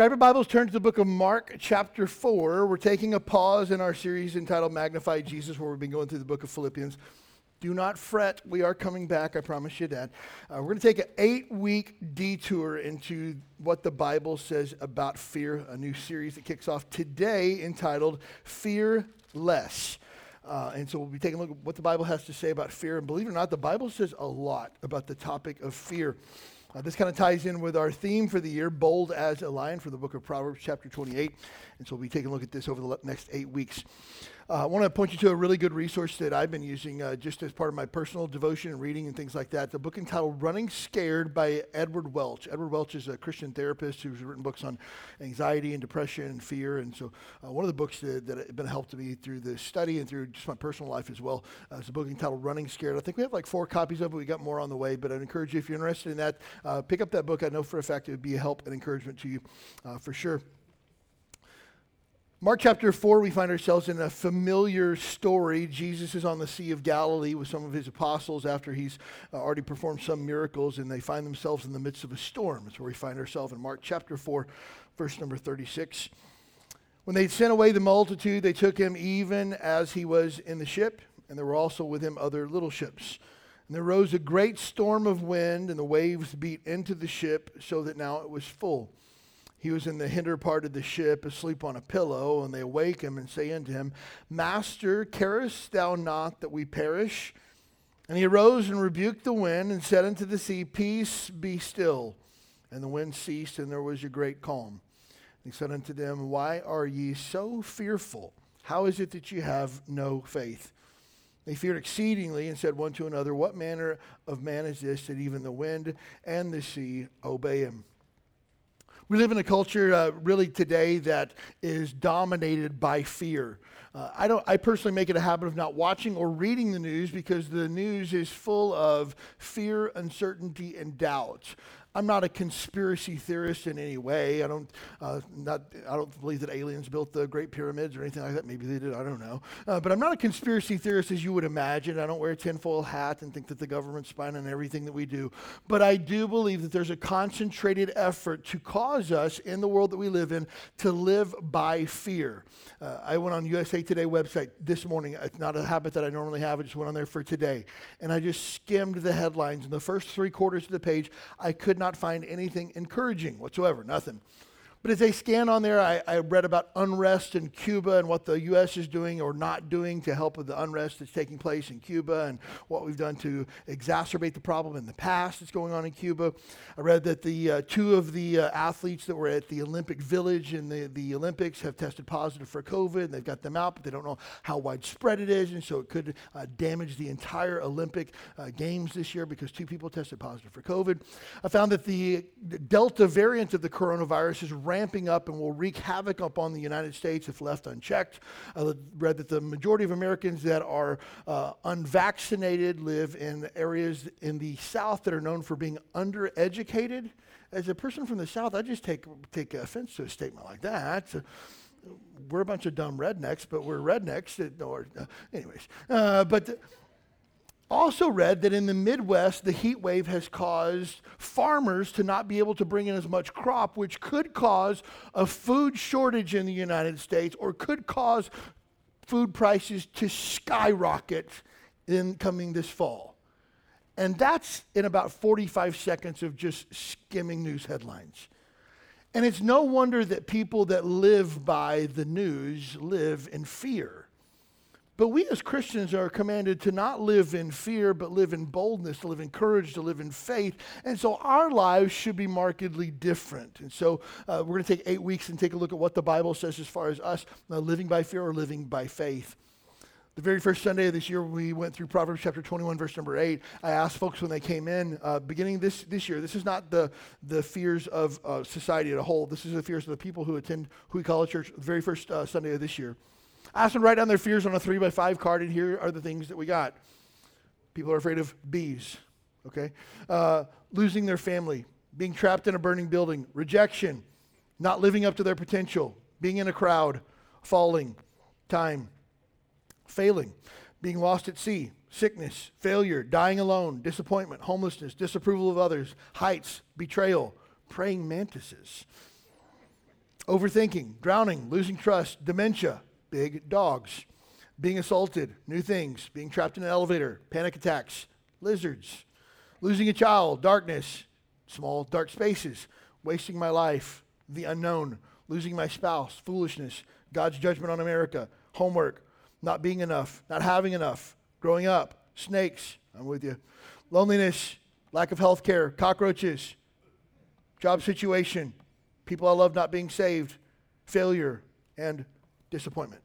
Grab your Bibles, turn to the book of Mark, chapter 4. We're taking a pause in our series entitled Magnify Jesus, where we've been going through the book of Philippians. Do not fret. We are coming back. I promise you that. Uh, we're going to take an eight week detour into what the Bible says about fear, a new series that kicks off today entitled Fear Less. Uh, and so we'll be taking a look at what the Bible has to say about fear. And believe it or not, the Bible says a lot about the topic of fear. Uh, this kind of ties in with our theme for the year, Bold as a Lion, for the book of Proverbs, chapter 28. And so we'll be taking a look at this over the next eight weeks. Uh, I want to point you to a really good resource that I've been using uh, just as part of my personal devotion and reading and things like that. The book entitled Running Scared by Edward Welch. Edward Welch is a Christian therapist who's written books on anxiety and depression and fear. And so uh, one of the books that, that have been a help to me through the study and through just my personal life as well uh, is a book entitled Running Scared. I think we have like four copies of it. We got more on the way, but I'd encourage you if you're interested in that, uh, pick up that book. I know for a fact it would be a help and encouragement to you uh, for sure. Mark chapter 4, we find ourselves in a familiar story. Jesus is on the Sea of Galilee with some of his apostles after he's uh, already performed some miracles, and they find themselves in the midst of a storm. That's where we find ourselves in Mark chapter 4, verse number 36. When they'd sent away the multitude, they took him even as he was in the ship, and there were also with him other little ships. And there rose a great storm of wind, and the waves beat into the ship, so that now it was full he was in the hinder part of the ship, asleep on a pillow, and they awake him and say unto him, Master, carest thou not that we perish? And he arose and rebuked the wind and said unto the sea, Peace, be still. And the wind ceased, and there was a great calm. And he said unto them, Why are ye so fearful? How is it that ye have no faith? They feared exceedingly and said one to another, What manner of man is this that even the wind and the sea obey him? We live in a culture uh, really today that is dominated by fear. Uh, I don't. I personally make it a habit of not watching or reading the news because the news is full of fear, uncertainty, and doubt. I'm not a conspiracy theorist in any way. I don't, uh, not, I don't believe that aliens built the Great Pyramids or anything like that. Maybe they did. I don't know. Uh, but I'm not a conspiracy theorist as you would imagine. I don't wear a tinfoil hat and think that the government's spying on everything that we do. But I do believe that there's a concentrated effort to cause us in the world that we live in to live by fear. Uh, I went on USA Today website this morning. It's not a habit that I normally have. I just went on there for today, and I just skimmed the headlines. In the first three quarters of the page, I could not find anything encouraging whatsoever, nothing. But as I scan on there, I, I, read about unrest in Cuba and what the U.S. is doing or not doing to help with the unrest that's taking place in Cuba and what we've done to exacerbate the problem in the past that's going on in Cuba. I read that the uh, two of the uh, athletes that were at the Olympic Village in the, the Olympics have tested positive for COVID. And they've got them out, but they don't know how widespread it is, and so it could uh, damage the entire Olympic uh, Games this year because two people tested positive for COVID. I found that the Delta variant of the coronavirus is ramping up and will wreak havoc upon the United States if left unchecked. I read that the majority of Americans that are uh, unvaccinated live in areas in the South that are known for being undereducated. As a person from the South, I just take, take offense to a statement like that. we're a bunch of dumb rednecks, but we're rednecks. Or, uh, anyways, uh, but also read that in the Midwest, the heat wave has caused farmers to not be able to bring in as much crop, which could cause a food shortage in the United States or could cause food prices to skyrocket in coming this fall. And that's in about 45 seconds of just skimming news headlines. And it's no wonder that people that live by the news live in fear. But we as Christians are commanded to not live in fear, but live in boldness, to live in courage, to live in faith. And so our lives should be markedly different. And so uh, we're going to take eight weeks and take a look at what the Bible says as far as us uh, living by fear or living by faith. The very first Sunday of this year, we went through Proverbs chapter 21, verse number 8. I asked folks when they came in, uh, beginning this, this year, this is not the, the fears of uh, society as a whole. This is the fears of the people who attend Huikala Church the very first uh, Sunday of this year. I asked them to write down their fears on a three by five card, and here are the things that we got. People are afraid of bees, okay? Uh, losing their family, being trapped in a burning building, rejection, not living up to their potential, being in a crowd, falling, time, failing, being lost at sea, sickness, failure, dying alone, disappointment, homelessness, disapproval of others, heights, betrayal, praying mantises, overthinking, drowning, losing trust, dementia, big dogs, being assaulted, new things, being trapped in an elevator, panic attacks, lizards, losing a child, darkness, small dark spaces, wasting my life, the unknown, losing my spouse, foolishness, God's judgment on America, homework, not being enough, not having enough, growing up, snakes, I'm with you, loneliness, lack of health care, cockroaches, job situation, people I love not being saved, failure, and disappointment.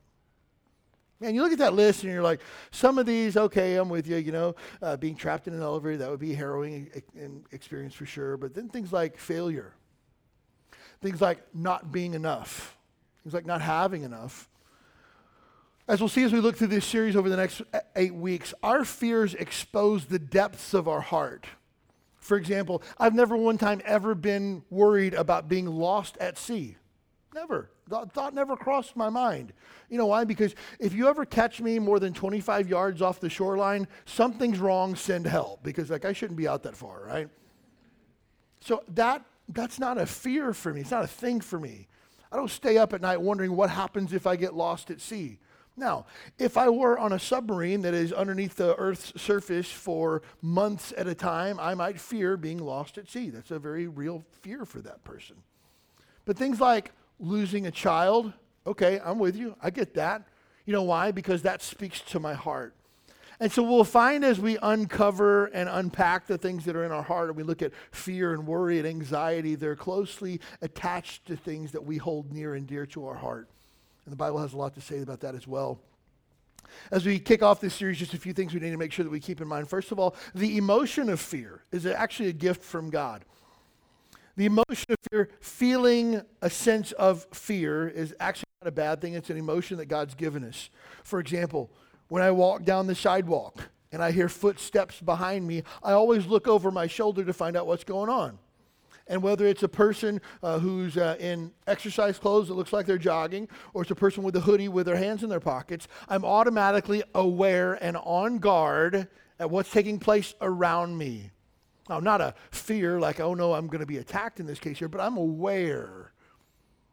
Man, you look at that list and you're like, some of these, okay, I'm with you, you know, uh, being trapped in an elevator, that would be a harrowing experience for sure. But then things like failure, things like not being enough, things like not having enough. As we'll see as we look through this series over the next eight weeks, our fears expose the depths of our heart. For example, I've never one time ever been worried about being lost at sea. Never. That thought never crossed my mind. You know why? Because if you ever catch me more than 25 yards off the shoreline, something's wrong, send help. Because like I shouldn't be out that far, right? So that that's not a fear for me. It's not a thing for me. I don't stay up at night wondering what happens if I get lost at sea. Now, if I were on a submarine that is underneath the Earth's surface for months at a time, I might fear being lost at sea. That's a very real fear for that person. But things like losing a child, okay, I'm with you. I get that. You know why? Because that speaks to my heart. And so we'll find as we uncover and unpack the things that are in our heart and we look at fear and worry and anxiety, they're closely attached to things that we hold near and dear to our heart. And the Bible has a lot to say about that as well. As we kick off this series, just a few things we need to make sure that we keep in mind. First of all, the emotion of fear is actually a gift from God. The emotion of fear, feeling a sense of fear, is actually not a bad thing. It's an emotion that God's given us. For example, when I walk down the sidewalk and I hear footsteps behind me, I always look over my shoulder to find out what's going on. And whether it's a person uh, who's uh, in exercise clothes that looks like they're jogging, or it's a person with a hoodie with their hands in their pockets, I'm automatically aware and on guard at what's taking place around me. Now, not a fear like, oh no, I'm going to be attacked in this case here, but I'm aware.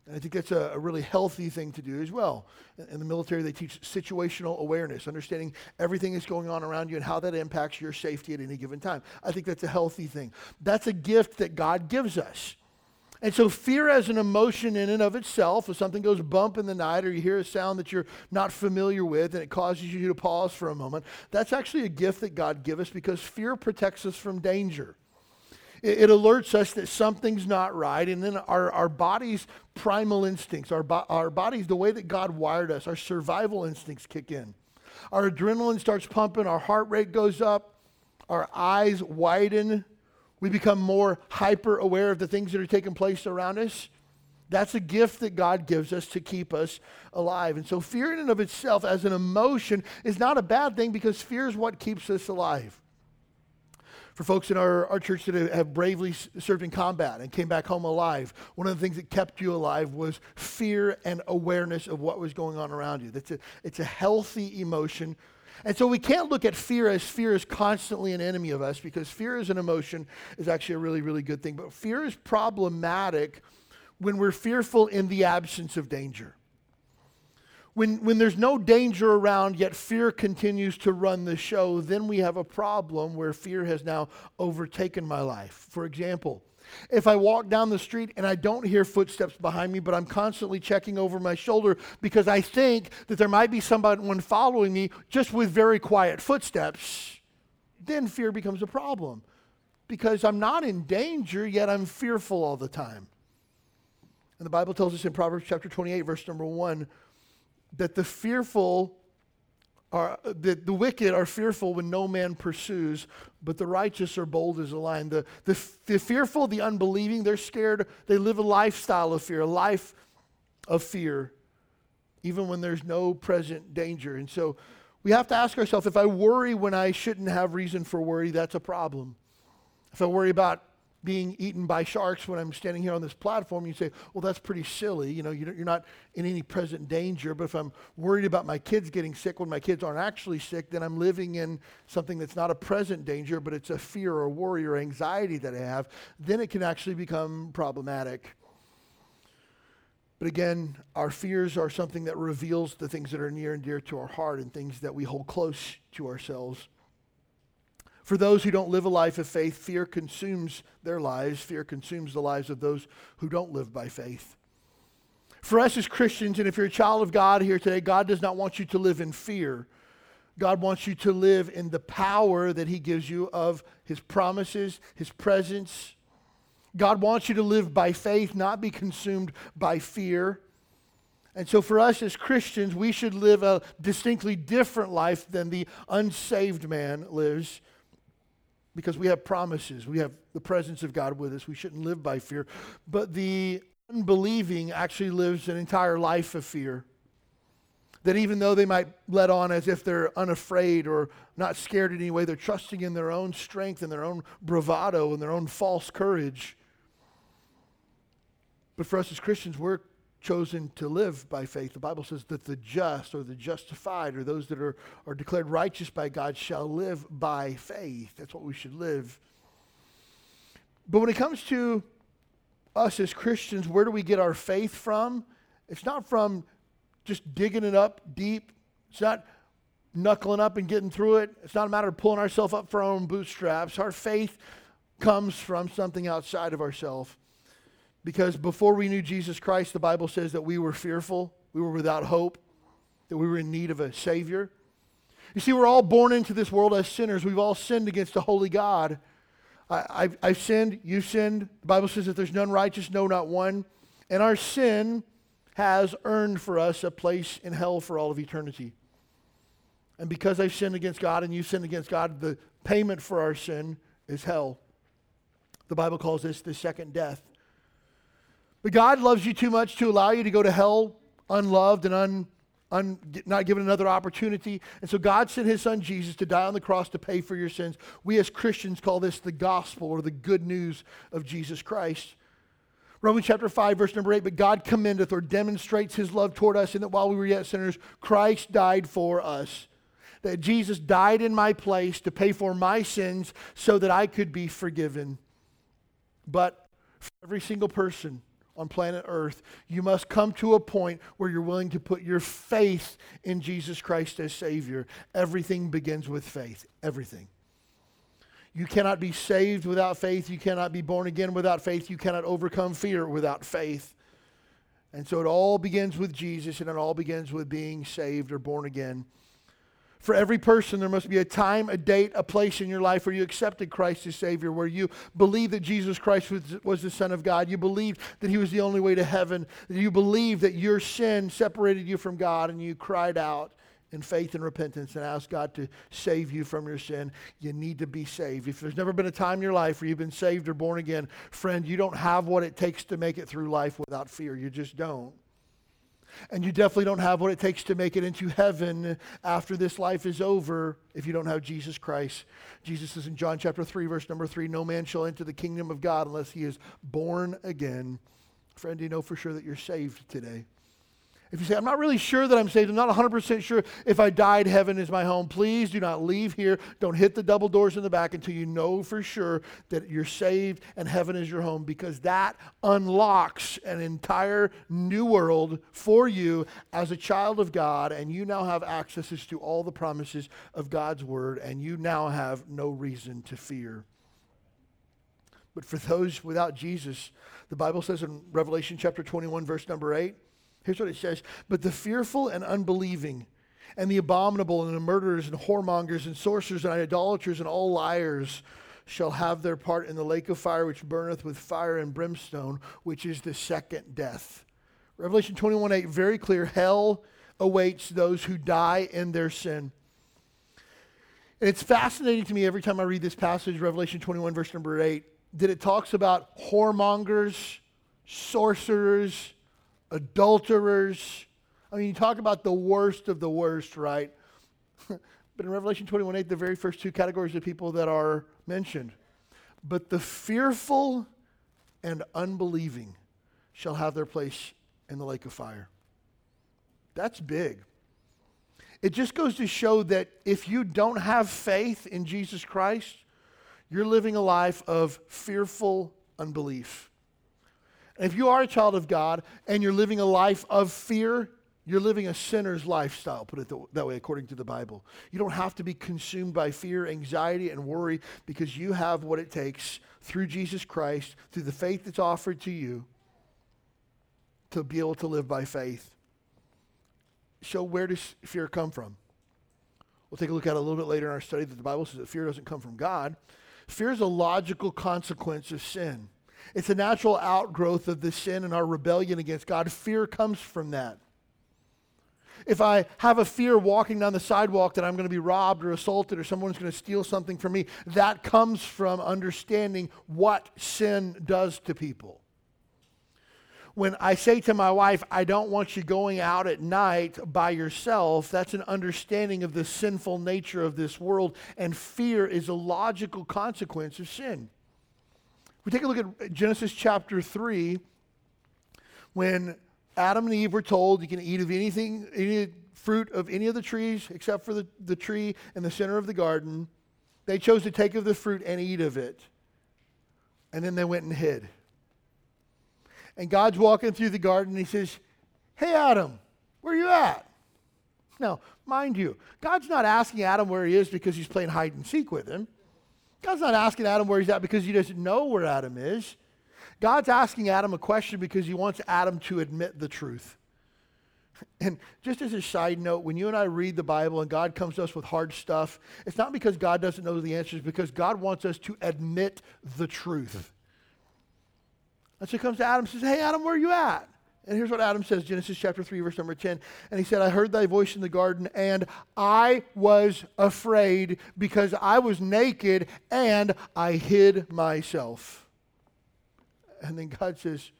And I think that's a, a, really healthy thing to do as well. In, in the military, they teach situational awareness, understanding everything that's going on around you and how that impacts your safety at any given time. I think that's a healthy thing. That's a gift that God gives us. And so, fear as an emotion in and of itself, if something goes bump in the night or you hear a sound that you're not familiar with and it causes you to pause for a moment, that's actually a gift that God gives us because fear protects us from danger. It, it alerts us that something's not right, and then our, our body's primal instincts, our, our bodies, the way that God wired us, our survival instincts kick in. Our adrenaline starts pumping, our heart rate goes up, our eyes widen we become more hyper aware of the things that are taking place around us. That's a gift that God gives us to keep us alive. And so, fear in and of itself as an emotion is not a bad thing because fear is what keeps us alive. For folks in our, our church that have bravely served in combat and came back home alive, one of the things that kept you alive was fear and awareness of what was going on around you. That's a, it's a healthy emotion and so we can't look at fear as fear is constantly an enemy of us because fear as an emotion is actually a really, really good thing. But fear is problematic when we're fearful in the absence of danger. When, when there's no danger around, yet fear continues to run the show, then we have a problem where fear has now overtaken my life. For example, if I walk down the street and I don't hear footsteps behind me, but I'm constantly checking over my shoulder because I think that there might be someone following me just with very quiet footsteps, then fear becomes a problem because I'm not in danger, yet I'm fearful all the time. And the Bible tells us in Proverbs chapter 28, verse number 1, that the fearful are the, the wicked are fearful when no man pursues, but the righteous are bold as a lion. The, the, the fearful, the unbelieving, they're scared. They live a lifestyle of fear, a life of fear, even when there's no present danger. And so we have to ask ourselves if I worry when I shouldn't have reason for worry, that's a problem. If I worry about being eaten by sharks when I'm standing here on this platform, you say, well, that's pretty silly. You know, you're not in any present danger. But if I'm worried about my kids getting sick when my kids aren't actually sick, then I'm living in something that's not a present danger, but it's a fear or worry or anxiety that I have. Then it can actually become problematic. But again, our fears are something that reveals the things that are near and dear to our heart and things that we hold close to ourselves. For those who don't live a life of faith, fear consumes their lives. Fear consumes the lives of those who don't live by faith. For us as Christians, and if you're a child of God here today, God does not want you to live in fear. God wants you to live in the power that He gives you of His promises, His presence. God wants you to live by faith, not be consumed by fear. And so, for us as Christians, we should live a distinctly different life than the unsaved man lives because we have promises. We have the presence of God with us. We shouldn't live by fear. But the unbelieving actually lives an entire life of fear. That even though they might let on as if they're unafraid or not scared in any way, they're trusting in their own strength and their own bravado and their own false courage. But for us as Christians, we're chosen to live by faith. The Bible says that the just or the justified or those that are, are declared righteous by God shall live by faith. That's what we should live. But when it comes to us as Christians, where do we get our faith from? It's not from just digging it up deep. It's not knuckling up and getting through it. It's not a matter of pulling ourselves up for our own bootstraps. Our faith comes from something outside of ourselves. Because before we knew Jesus Christ, the Bible says that we were fearful, we were without hope, that we were in need of a Savior. You see, we're all born into this world as sinners. We've all sinned against a holy God. I, have I've sinned, you've sinned. The Bible says that there's none righteous, no, not one. And our sin has earned for us a place in hell for all of eternity. And because I've sinned against God and you've sinned against God, the payment for our sin is hell. The Bible calls this the second death. But God loves you too much to allow you to go to hell unloved and un, un, not given another opportunity. And so God sent his son Jesus to die on the cross to pay for your sins. We as Christians call this the gospel or the good news of Jesus Christ. Romans chapter 5, verse number 8, but God commendeth or demonstrates his love toward us in that while we were yet sinners, Christ died for us. That Jesus died in my place to pay for my sins so that I could be forgiven. But for every single person, on planet Earth, you must come to a point where you're willing to put your faith in Jesus Christ as Savior. Everything begins with faith. Everything. You cannot be saved without faith. You cannot be born again without faith. You cannot overcome fear without faith. And so it all begins with Jesus and it all begins with being saved or born again. For every person, there must be a time, a date, a place in your life where you accepted Christ as Savior, where you believe that Jesus Christ was, was the Son of God. You believe that He was the only way to heaven. You believe that your sin separated you from God, and you cried out in faith and repentance and asked God to save you from your sin. You need to be saved. If there's never been a time in your life where you've been saved or born again, friend, you don't have what it takes to make it through life without fear. You just don't. And you definitely don't have what it takes to make it into heaven after this life is over if you don't have Jesus Christ. Jesus says in John chapter 3, verse number 3 No man shall enter the kingdom of God unless he is born again. Friend, do you know for sure that you're saved today? If you say, I'm not really sure that I'm saved, I'm not 100% sure if I died, heaven is my home, please do not leave here. Don't hit the double doors in the back until you know for sure that you're saved and heaven is your home because that unlocks an entire new world for you as a child of God, and you now have access to all the promises of God's word, and you now have no reason to fear. But for those without Jesus, the Bible says in Revelation chapter 21, verse number 8, Here's what it says But the fearful and unbelieving, and the abominable, and the murderers, and whoremongers, and sorcerers, and idolaters, and all liars shall have their part in the lake of fire which burneth with fire and brimstone, which is the second death. Revelation 21 8, very clear hell awaits those who die in their sin. And it's fascinating to me every time I read this passage, Revelation 21, verse number 8, that it talks about whoremongers, sorcerers, adulterers. I mean, you talk about the worst of the worst, right? but in Revelation 21, 8, the very first two categories of people that are mentioned. But the fearful and unbelieving shall have their place in the lake of fire. That's big. It just goes to show that if you don't have faith in Jesus Christ, you're living a life of fearful unbelief. If you are a child of God and you're living a life of fear, you're living a sinner's lifestyle, put it that way, according to the Bible. You don't have to be consumed by fear, anxiety, and worry because you have what it takes through Jesus Christ, through the faith that's offered to you, to be able to live by faith. So, where does fear come from? We'll take a look at it a little bit later in our study that the Bible says that fear doesn't come from God. Fear is a logical consequence of sin. It's a natural outgrowth of the sin and our rebellion against God. Fear comes from that. If I have a fear walking down the sidewalk that I'm going to be robbed or assaulted or someone's going to steal something from me, that comes from understanding what sin does to people when I say to my wife, I don't want you going out at night by yourself, that's an understanding of the sinful nature of this world, and fear is a logical consequence of sin. We take a look at Genesis chapter 3, when Adam and Eve were told you can eat of anything, any fruit of any of the trees except for the, the tree in the center of the garden. They chose to take of the fruit and eat of it. And then they went and hid. And God's walking through the garden and he says, Hey, Adam, where are you at? Now, mind you, God's not asking Adam where he is because he's playing hide and seek with him. God's not asking Adam where he's at because he doesn't know where Adam is. God's asking Adam a question because he wants Adam to admit the truth. And just as a side note, when you and I read the Bible and God comes to us with hard stuff, it's not because God doesn't know the answers, because God wants us to admit the truth. And so comes to Adam and says, Hey, Adam, where are you at? And here's what Adam says Genesis chapter 3, verse number 10. And he said, I heard thy voice in the garden, and I was afraid because I was naked and I hid myself. And then God says,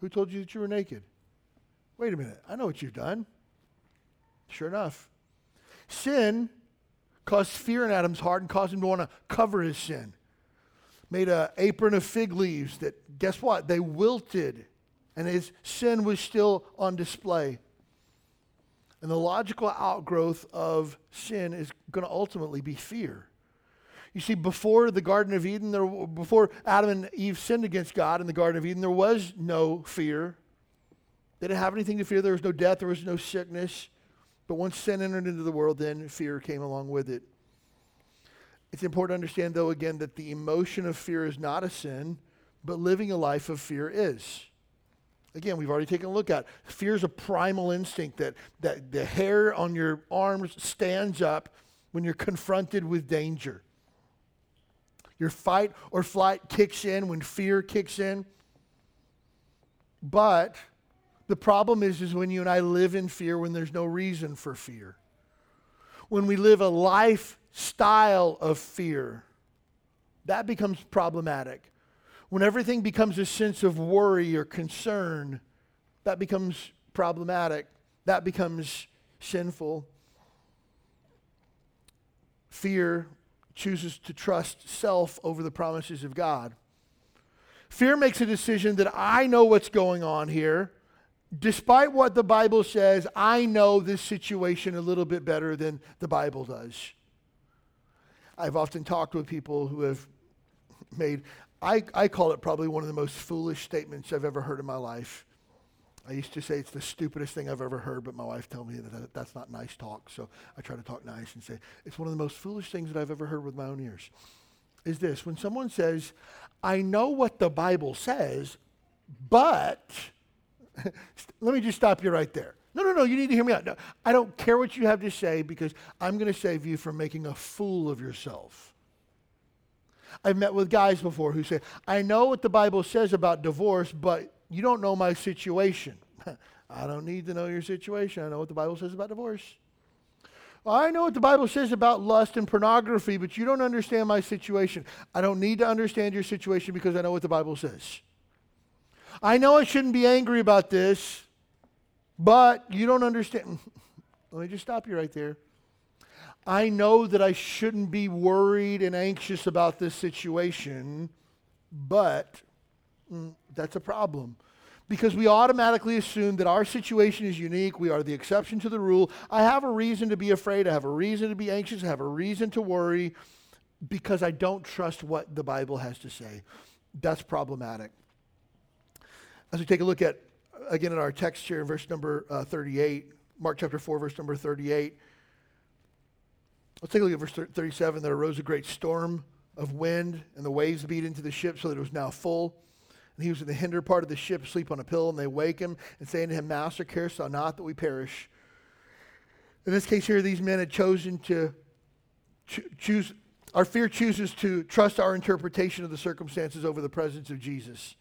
Who told you that you were naked? Wait a minute. I know what you've done. Sure enough. Sin caused fear in Adam's heart and caused him to want to cover his sin made an apron of fig leaves that, guess what? They wilted, and his sin was still on display. And the logical outgrowth of sin is going to ultimately be fear. You see, before the Garden of Eden, there, before Adam and Eve sinned against God in the Garden of Eden, there was no fear. They didn't have anything to fear. There was no death, there was no sickness. But once sin entered into the world, then fear came along with it. It's important to understand, though, again, that the emotion of fear is not a sin, but living a life of fear is. Again, we've already taken a look at fear is a primal instinct that, that the hair on your arms stands up when you're confronted with danger. Your fight or flight kicks in when fear kicks in. But the problem is, is when you and I live in fear when there's no reason for fear. When we live a life style of fear, that becomes problematic. When everything becomes a sense of worry or concern, that becomes problematic. That becomes sinful. Fear chooses to trust self over the promises of God. Fear makes a decision that I know what's going on here. Despite what the Bible says, I know this situation a little bit better than the Bible does. I've often talked with people who have made, I, I call it probably one of the most foolish statements I've ever heard in my life. I used to say it's the stupidest thing I've ever heard, but my wife told me that that's not nice talk. So I try to talk nice and say it's one of the most foolish things that I've ever heard with my own ears. Is this when someone says, I know what the Bible says, but let me just stop you right there. No, no, no, you need to hear me out. No, I don't care what you have to say because I'm going to save you from making a fool of yourself. I've met with guys before who say, I know what the Bible says about divorce, but you don't know my situation. I don't need to know your situation. I know what the Bible says about divorce. I know what the Bible says about lust and pornography, but you don't understand my situation. I don't need to understand your situation because I know what the Bible says. I know I shouldn't be angry about this, but you don't understand. Let me just stop you right there. I know that I shouldn't be worried and anxious about this situation, but mm, that's a problem because we automatically assume that our situation is unique. We are the exception to the rule. I have a reason to be afraid. I have a reason to be anxious. I have a reason to worry because I don't trust what the Bible has to say. That's problematic. As we take a look at, again, in our text here, verse number uh, 38, Mark chapter 4, verse number 38. Let's take a look at verse 37. There arose a great storm of wind, and the waves beat into the ship so that it was now full. And he was in the hinder part of the ship, asleep on a pillow, and they wake him and say to him, Master, carest thou not that we perish? In this case here, these men had chosen to cho- choose, our fear chooses to trust our interpretation of the circumstances over the presence of Jesus.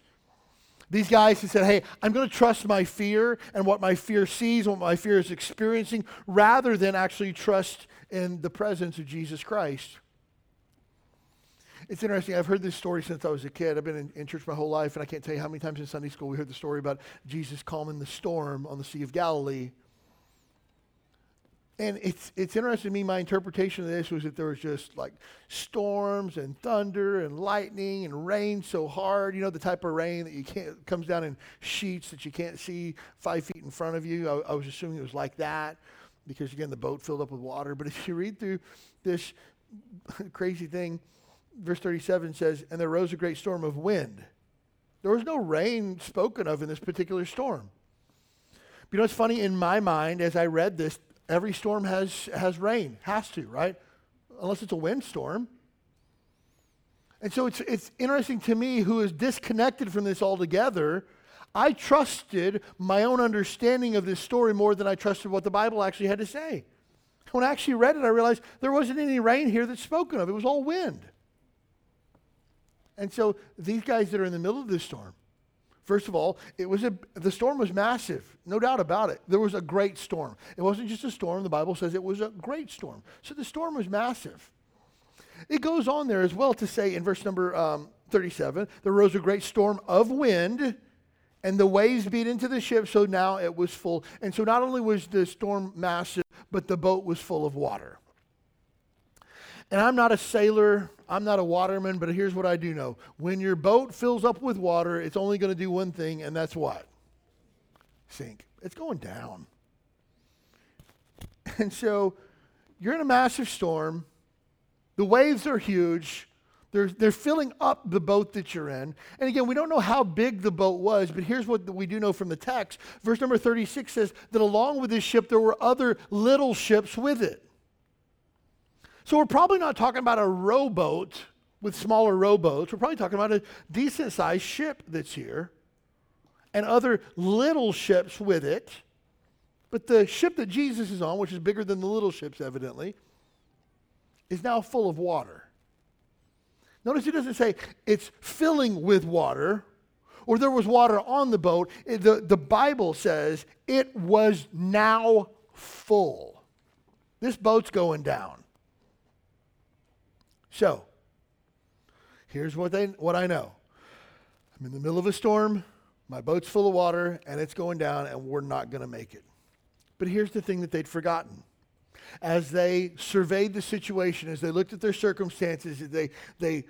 These guys who said, Hey, I'm going to trust my fear and what my fear sees, what my fear is experiencing, rather than actually trust in the presence of Jesus Christ. It's interesting. I've heard this story since I was a kid. I've been in, in, church my whole life, and I can't tell you how many times in Sunday school we heard the story about Jesus calming the storm on the Sea of Galilee. And it's, it's interesting to me, my interpretation of this was that there was just like storms and thunder and lightning and rain so hard, you know, the type of rain that you can't, comes down in sheets that you can't see five feet in front of you. I, I was assuming it was like that because, again, the boat filled up with water. But if you read through this crazy thing, verse 37 says, And there rose a great storm of wind. There was no rain spoken of in this particular storm. But you know what's funny? In my mind, as I read this, every storm has, has rain, has to, right? Unless it's a windstorm. And so it's, it's interesting to me who is disconnected from this altogether. I trusted my own understanding of this story more than I trusted what the Bible actually had to say. When I actually read it, I realized there wasn't any rain here that's spoken of, it was all wind. And so these guys that are in the middle of this storm, first of all, it was a, the storm was massive, no doubt about it. There was a great storm. It wasn't just a storm. The Bible says it was a great storm. So the storm was massive. It goes on there as well to say in verse number um, 37, there rose a great storm of wind, and the waves beat into the ship, so now it was full. And so not only was the storm massive, but the boat was full of water. And I'm not a sailor, I'm not a waterman, but here's what I do know. When your boat fills up with water, it's only going to do one thing, and that's what? Sink. It's going down. And so you're in a massive storm. The waves are huge. They're, they're filling up the boat that you're in. And again, we don't know how big the boat was, but here's what we do know from the text. Verse number 36 says that along with this ship, there were other little ships with it. So we're probably not talking about a rowboat with smaller rowboats. We're probably talking about a decent sized ship that's here and other little ships with it. But the ship that Jesus is on, which is bigger than the little ships, evidently, is now full of water. Notice he doesn't say it's filling with water or there was water on the boat. The, the Bible says it was now full. This boat's going down. So, here's what, they, what I know I'm in the middle of a storm, my boat's full of water, and it's going down, and we're not going to make it. But here's the thing that they'd forgotten. As they surveyed the situation, as they looked at their circumstances, they, they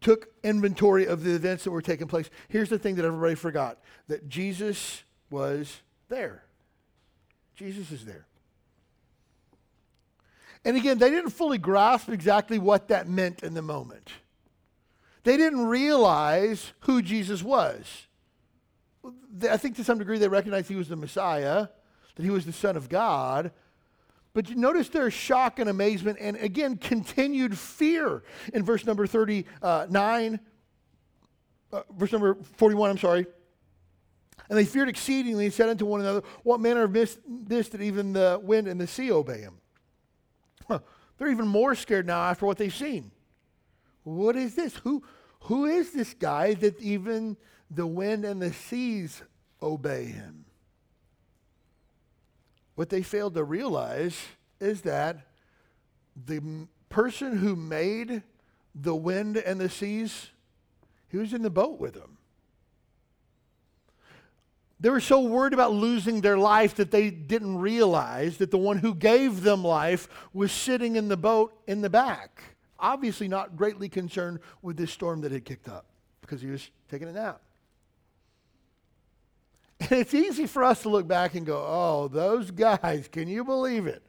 took inventory of the events that were taking place, here's the thing that everybody forgot that Jesus was there. Jesus is there. And again, they didn't fully grasp exactly what that meant in the moment. They didn't realize who Jesus was. I think to some degree they recognized he was the Messiah, that he was the Son of God. But you notice their shock and amazement, and again, continued fear in verse number 39, uh, verse number 41, I'm sorry. And they feared exceedingly and said unto one another, What manner of this that even the wind and the sea obey him? They're even more scared now after what they've seen. What is this? Who, who is this guy that even the wind and the seas obey him? What they failed to realize is that the person who made the wind and the seas, he was in the boat with them. They were so worried about losing their life that they didn't realize that the one who gave them life was sitting in the boat in the back. Obviously, not greatly concerned with this storm that had kicked up because he was taking a nap. And it's easy for us to look back and go, oh, those guys, can you believe it?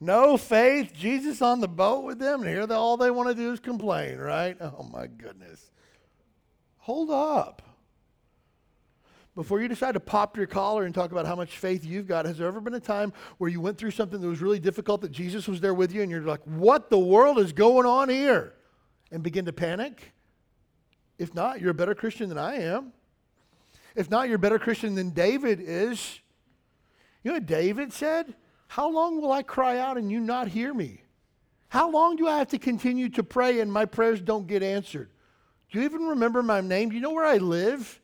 No faith, Jesus on the boat with them, and here they, all they want to do is complain, right? Oh my goodness. Hold up. Before you decide to pop your collar and talk about how much faith you've got, has there ever been a time where you went through something that was really difficult that Jesus was there with you and you're like, what the world is going on here? And begin to panic? If not, you're a better Christian than I am. If not, you're a better Christian than David is. You know what David said? How long will I cry out and you not hear me? How long do I have to continue to pray and my prayers don't get answered? Do you even remember my name? Do you know where I live?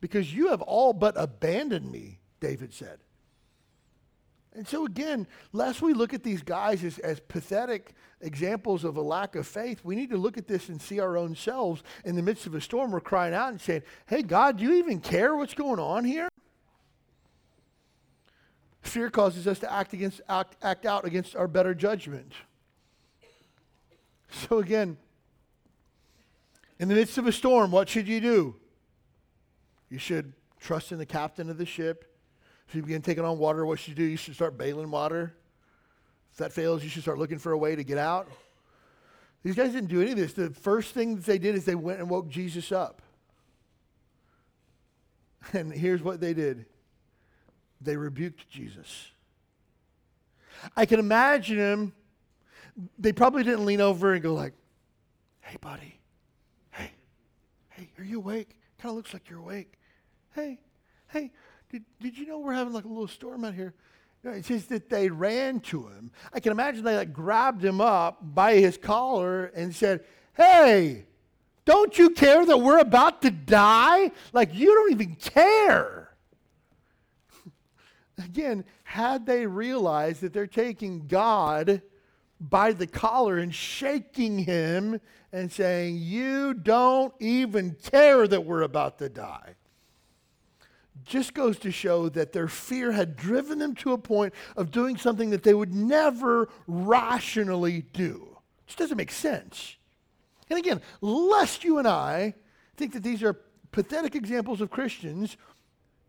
Because you have all but abandoned me, David said. And so, again, lest we look at these guys as, as pathetic examples of a lack of faith, we need to look at this and see our own selves in the midst of a storm. We're crying out and saying, Hey, God, do you even care what's going on here? Fear causes us to act, against, act, act out against our better judgment. So, again, in the midst of a storm, what should you do? You should trust in the captain of the ship. If you begin taking on water, what should you do? You should start bailing water. If that fails, you should start looking for a way to get out. These guys didn't do any of this. The first thing that they did is they went and woke Jesus up. And here's what they did they rebuked Jesus. I can imagine him. They probably didn't lean over and go like, "Hey, buddy, hey, hey, are you awake? Kind of looks like you're awake. Hey, hey, did, did you know we're having like a little storm out here?" It says that they ran to him. I can imagine they like grabbed him up by his collar and said, "Hey, don't you care that we're about to die? Like you don't even care." Again, had they realized that they're taking God by the collar and shaking him and saying, You don't even care that we're about to die. Just goes to show that their fear had driven them to a point of doing something that they would never rationally do. Just doesn't make sense. And again, lest you and I think that these are pathetic examples of Christians,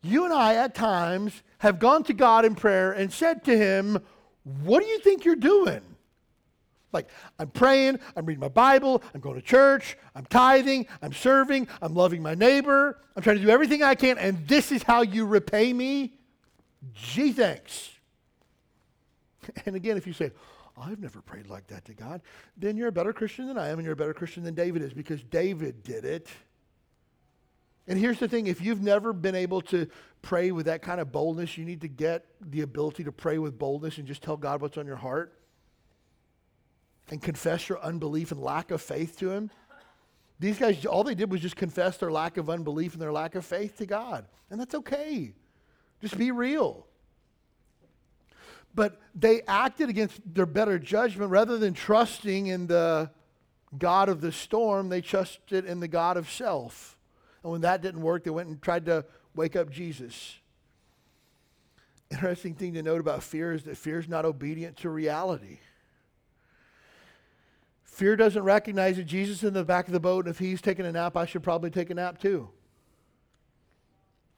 you and I at times have gone to God in prayer and said to Him, What do you think you're doing? Like, I'm praying, I'm reading my Bible, I'm going to church, I'm tithing, I'm serving, I'm loving my neighbor, I'm trying to do everything I can, and this is how you repay me? Gee, thanks. And again, if you say, I've never prayed like that to God, then you're a better Christian than I am, and you're a better Christian than David is because David did it. And here's the thing if you've never been able to pray with that kind of boldness, you need to get the ability to pray with boldness and just tell God what's on your heart and confess your unbelief and lack of faith to Him. These guys, all they did was just confess their lack of unbelief and their lack of faith to God. And that's okay. Just be real. But they acted against their better judgment rather than trusting in the God of the storm, they trusted in the God of self. And when that didn't work, they went and tried to wake up Jesus. Interesting thing to note about fear is that fear is not obedient to reality. Fear doesn't recognize that Jesus is in the back of the boat, and if he's taking a nap, I should probably take a nap too.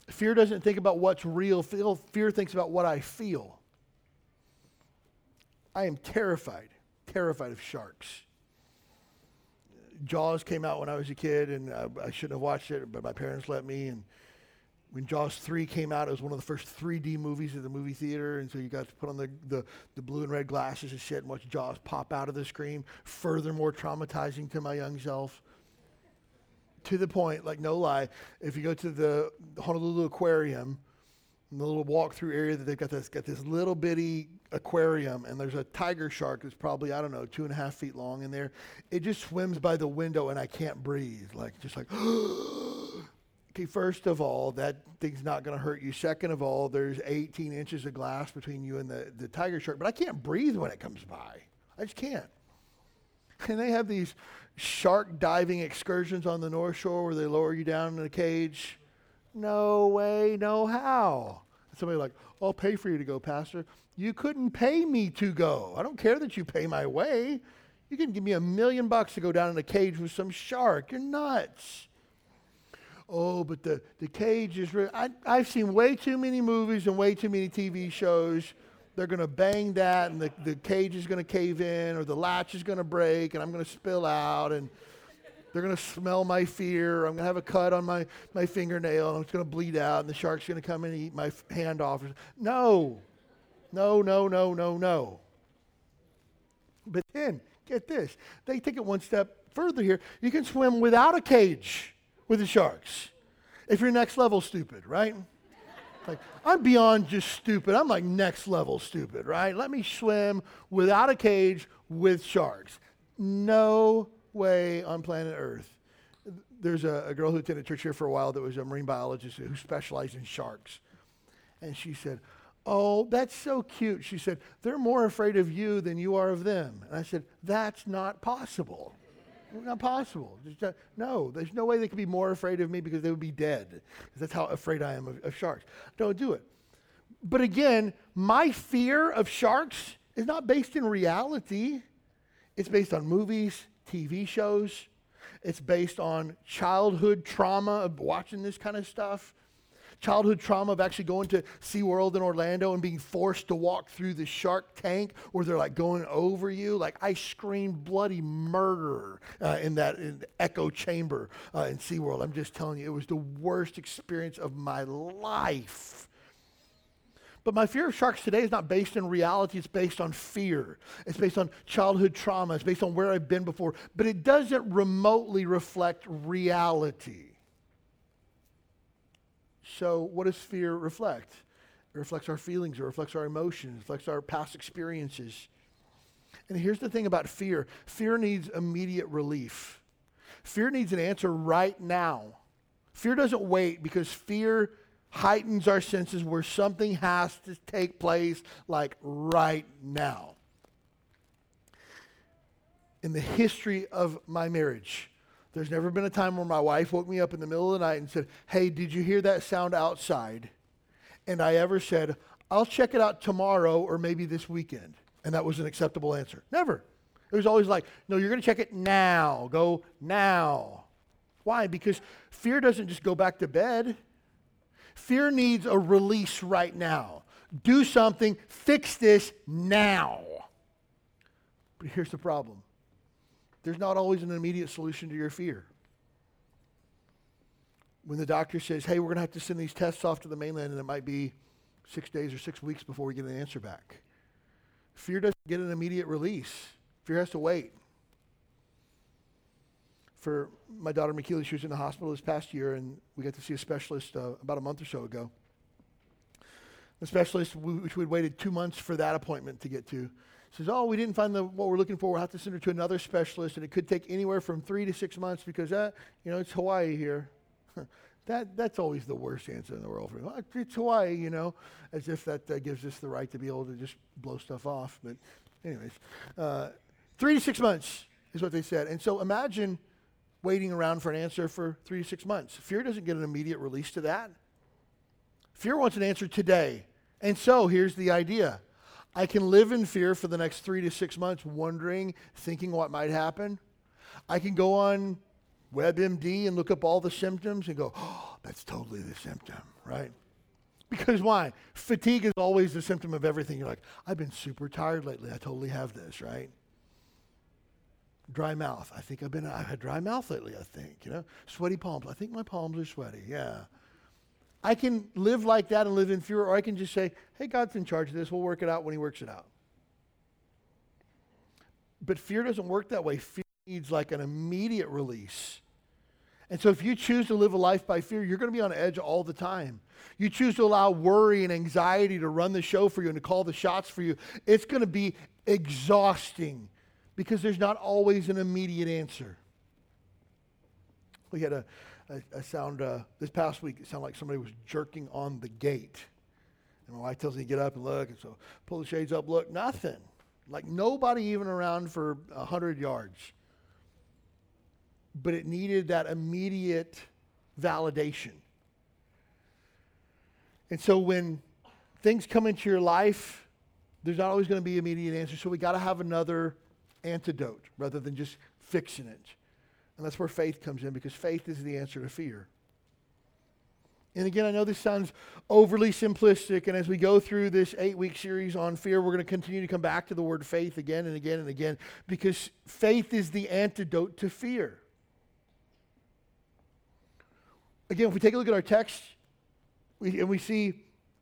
Fear doesn't think about what's real. Fear thinks about what I feel. I am terrified, terrified of sharks. Jaws came out when I was a kid, and uh, I shouldn't have watched it, but my parents let me. And when Jaws 3 came out, it was one of the first 3D movies at the movie theater, and so you got to put on the, the, the blue and red glasses and shit and watch Jaws pop out of the screen. Furthermore, traumatizing to my young self. To the point, like no lie, if you go to the Honolulu Aquarium, the little walk-through area that they've got this got this little bitty aquarium, and there's a tiger shark that's probably I don't know two and a half feet long in there. It just swims by the window, and I can't breathe, like just like. okay, first of all, that thing's not going to hurt you. Second of all, there's 18 inches of glass between you and the, the tiger shark, but I can't breathe when it comes by. I just can't. And they have these shark diving excursions on the North Shore where they lower you down in a cage. No way, no how. Somebody like, I'll pay for you to go, Pastor. You couldn't pay me to go. I don't care that you pay my way. You can give me a million bucks to go down in a cage with some shark. You're nuts. Oh, but the, the cage is real. I, I've seen way too many movies and way too many TV shows. They're going to bang that, and the, the cage is going to cave in, or the latch is going to break, and I'm going to spill out, and they're going to smell my fear. I'm going to have a cut on my, my fingernail, and it's going to bleed out, and the shark's going to come and eat my hand off. No, no, no, no, no, no. But then, get this they take it one step further here. You can swim without a cage with the sharks. If you're next level stupid, right? Like, I'm beyond just stupid. I'm like next level stupid, right? Let me swim without a cage with sharks. No way on planet Earth. There's a, a girl who attended church here for a while that was a marine biologist who specialized in sharks. And she said, Oh, that's so cute. She said, They're more afraid of you than you are of them. And I said, That's not possible. Not possible. Not, no, there's no way they could be more afraid of me because they would be dead. That's how afraid I am of, of sharks. Don't do it. But again, my fear of sharks is not based in reality. It's based on movies, TV shows. It's based on childhood trauma of watching this kind of stuff childhood trauma of actually going to SeaWorld in Orlando and being forced to walk through the shark tank where they're like going over you. Like I screamed bloody murder uh, in that in echo chamber uh, in SeaWorld. I'm just telling you, it was the worst experience of my life. But my fear of sharks today is not based in reality, it's based on fear. It's based on childhood trauma, it's based on where I've been before, but it doesn't remotely reflect reality. So, what does fear reflect? It reflects our feelings, it reflects our emotions, it reflects our past experiences. And here's the thing about fear fear needs immediate relief. Fear needs an answer right now. Fear doesn't wait because fear heightens our senses where something has to take place, like right now. In the history of my marriage, there's never been a time where my wife woke me up in the middle of the night and said, Hey, did you hear that sound outside? And I ever said, I'll check it out tomorrow or maybe this weekend. And that was an acceptable answer. Never. It was always like, No, you're going to check it now. Go now. Why? Because fear doesn't just go back to bed. Fear needs a release right now. Do something, fix this now. But here's the problem there's not always an immediate solution to your fear. When the doctor says, hey, we're going to have to send these tests off to the mainland, and it might be six days or six weeks before we get an answer back. Fear doesn't get an immediate release, fear has to wait. For my daughter McKeely, she was in the hospital this past year, and we got to see a specialist uh, about a month or so ago. The specialist, which we'd waited two months for that appointment to get to, says, "Oh, we didn't find the, what we're looking for. We'll have to send her to another specialist, and it could take anywhere from three to six months because that, you know, it's Hawaii here." that that's always the worst answer in the world for me. it's Hawaii, you know, as if that uh, gives us the right to be able to just blow stuff off. But, anyways, uh, three to six months is what they said. And so imagine waiting around for an answer for three to six months. Fear doesn't get an immediate release to that. Fear wants an answer today. And so here's the idea I can live in fear for the next three to six months, wondering, thinking what might happen. I can go on WebMD and look up all the symptoms and go, oh, that's totally the symptom, right? Because why? Fatigue is always the symptom of everything. You're like, I've been super tired lately. I totally have this, right? Dry mouth. I think I've been, I've had dry mouth lately, I think, you know? Sweaty palms. I think my palms are sweaty, yeah. I can live like that and live in fear, or I can just say, hey, God's in charge of this. We'll work it out when He works it out. But fear doesn't work that way. Fear needs like an immediate release. And so if you choose to live a life by fear, you're going to be on edge all the time. You choose to allow worry and anxiety to run the show for you and to call the shots for you, it's going to be exhausting because there's not always an immediate answer. We had a I, I sound, uh, this past week, it sounded like somebody was jerking on the gate. And my wife tells me to get up and look, and so pull the shades up, look, nothing. like nobody even around for 100 yards. But it needed that immediate validation. And so when things come into your life, there's not always going to be immediate answers. So we got to have another antidote rather than just fixing it. And that's where faith comes in because faith is the answer to fear. And again, I know this sounds overly simplistic, and as we go through this eight week series on fear, we're going to continue to come back to the word faith again and again and again because faith is the antidote to fear. Again, if we take a look at our text we, and we see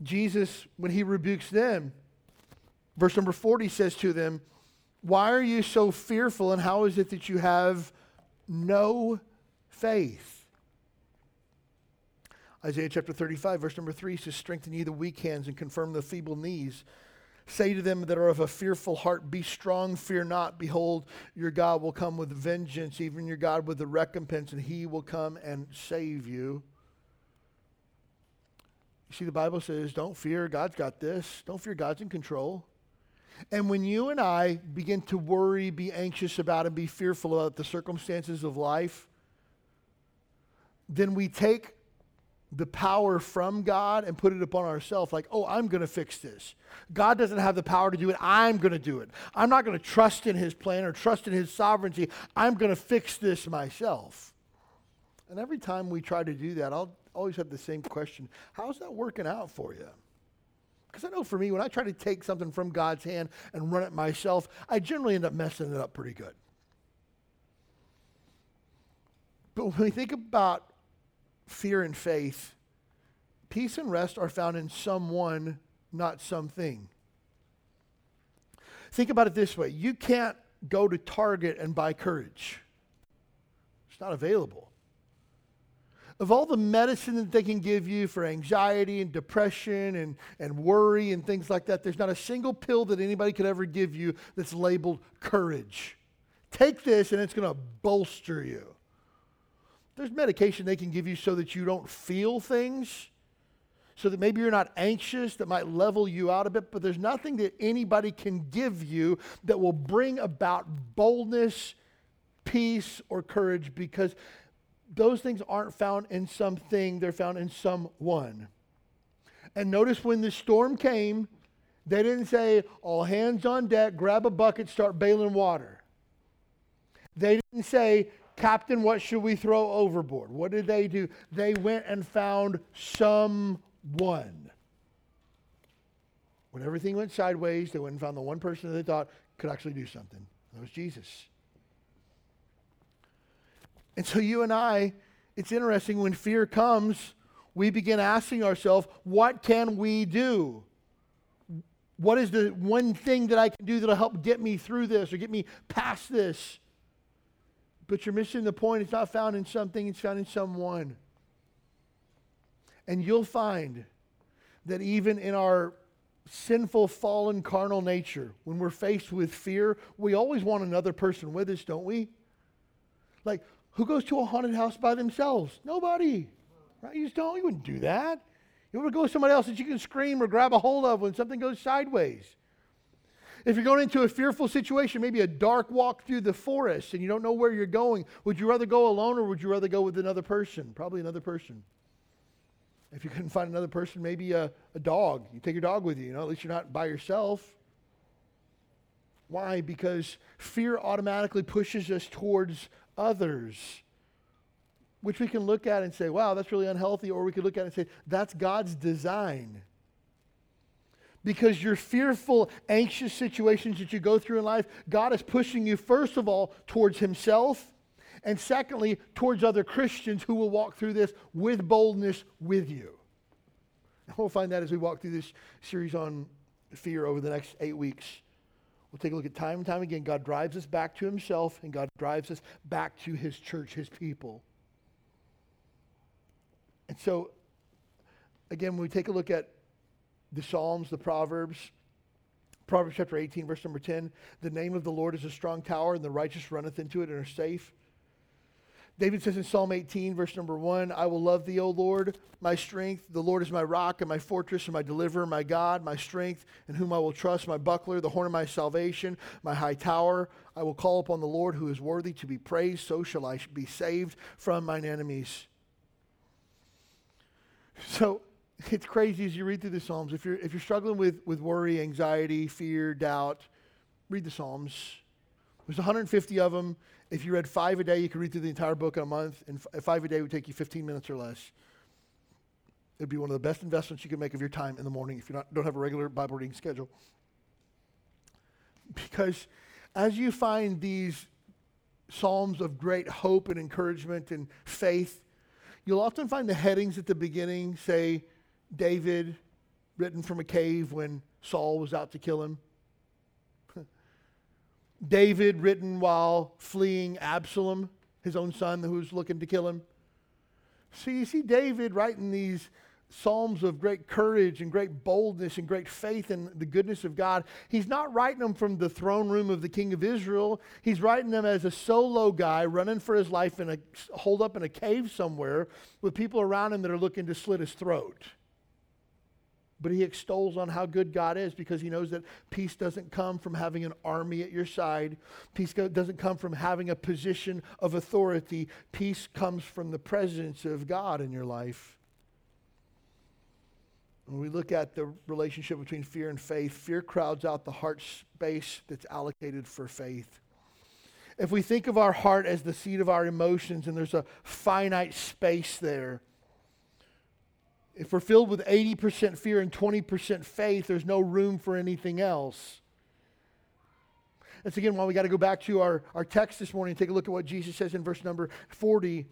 Jesus when he rebukes them, verse number 40 says to them, Why are you so fearful, and how is it that you have no faith? Isaiah chapter 35, verse number 3 says, Strengthen ye the weak hands and confirm the feeble knees. Say to them that are of a fearful heart, Be strong, fear not. Behold, your God will come with vengeance, even your God with the recompense, and he will come and save you. You see, the Bible says, Don't fear, God's got this. Don't fear, God's in control. And when you and I begin to worry, be anxious about, and be fearful about the circumstances of life, then we take the power from God and put it upon ourselves like, oh, I'm going to fix this. God doesn't have the power to do it. I'm going to do it. I'm not going to trust in his plan or trust in his sovereignty. I'm going to fix this myself. And every time we try to do that, I'll always have the same question How's that working out for you? Because I know for me, when I try to take something from God's hand and run it myself, I generally end up messing it up pretty good. But when we think about fear and faith, peace and rest are found in someone, not something. Think about it this way you can't go to Target and buy courage, it's not available. Of all the medicine that they can give you for anxiety and depression and, and worry and things like that, there's not a single pill that anybody could ever give you that's labeled courage. Take this and it's going to bolster you. There's medication they can give you so that you don't feel things, so that maybe you're not anxious, that might level you out a bit, but there's nothing that anybody can give you that will bring about boldness, peace, or courage because those things aren't found in something, they're found in someone. And notice when the storm came, they didn't say, all hands on deck, grab a bucket, start bailing water. They didn't say, Captain, what should we throw overboard? What did they do? They went and found someone. When everything went sideways, they went and found the one person that they thought could actually do something. That was Jesus. And so, you and I, it's interesting when fear comes, we begin asking ourselves, what can we do? What is the one thing that I can do that'll help get me through this or get me past this? But you're missing the point. It's not found in something, it's found in someone. And you'll find that even in our sinful, fallen, carnal nature, when we're faced with fear, we always want another person with us, don't we? Like, who goes to a haunted house by themselves? Nobody. Right? You just don't. You wouldn't do that. You would go with somebody else that you can scream or grab a hold of when something goes sideways. If you're going into a fearful situation, maybe a dark walk through the forest and you don't know where you're going, would you rather go alone or would you rather go with another person? Probably another person. If you couldn't find another person, maybe a, a dog. You take your dog with you, you know, at least you're not by yourself. Why? Because fear automatically pushes us towards others, which we can look at and say, wow, that's really unhealthy, or we could look at it and say, that's God's design because your fearful, anxious situations that you go through in life, God is pushing you, first of all, towards Himself, and secondly, towards other Christians who will walk through this with boldness with you. And we'll find that as we walk through this series on fear over the next eight weeks. We'll take a look at time and time again. God drives us back to Himself, and God drives us back to His church, His people. And so, again, when we take a look at the Psalms, the Proverbs. Proverbs chapter 18, verse number 10 The name of the Lord is a strong tower, and the righteous runneth into it and are safe. David says in Psalm 18, verse number one, I will love thee, O Lord, my strength. The Lord is my rock and my fortress and my deliverer, my God, my strength, in whom I will trust, my buckler, the horn of my salvation, my high tower. I will call upon the Lord who is worthy to be praised. So shall I be saved from mine enemies. So it's crazy as you read through the Psalms. If you're, if you're struggling with, with worry, anxiety, fear, doubt, read the Psalms. There's 150 of them. If you read five a day, you could read through the entire book in a month, and f- five a day would take you 15 minutes or less. It'd be one of the best investments you can make of your time in the morning if you don't have a regular Bible reading schedule. Because as you find these psalms of great hope and encouragement and faith, you'll often find the headings at the beginning say, David, written from a cave when Saul was out to kill him. David, written while fleeing Absalom, his own son who's looking to kill him. So you see David writing these psalms of great courage and great boldness and great faith in the goodness of God. He's not writing them from the throne room of the king of Israel. He's writing them as a solo guy running for his life in a hold up in a cave somewhere with people around him that are looking to slit his throat but he extols on how good God is because he knows that peace doesn't come from having an army at your side. Peace doesn't come from having a position of authority. Peace comes from the presence of God in your life. When we look at the relationship between fear and faith, fear crowds out the heart space that's allocated for faith. If we think of our heart as the seat of our emotions and there's a finite space there, if we're filled with 80% fear and 20% faith, there's no room for anything else. That's again why we got to go back to our, our text this morning and take a look at what Jesus says in verse number 40.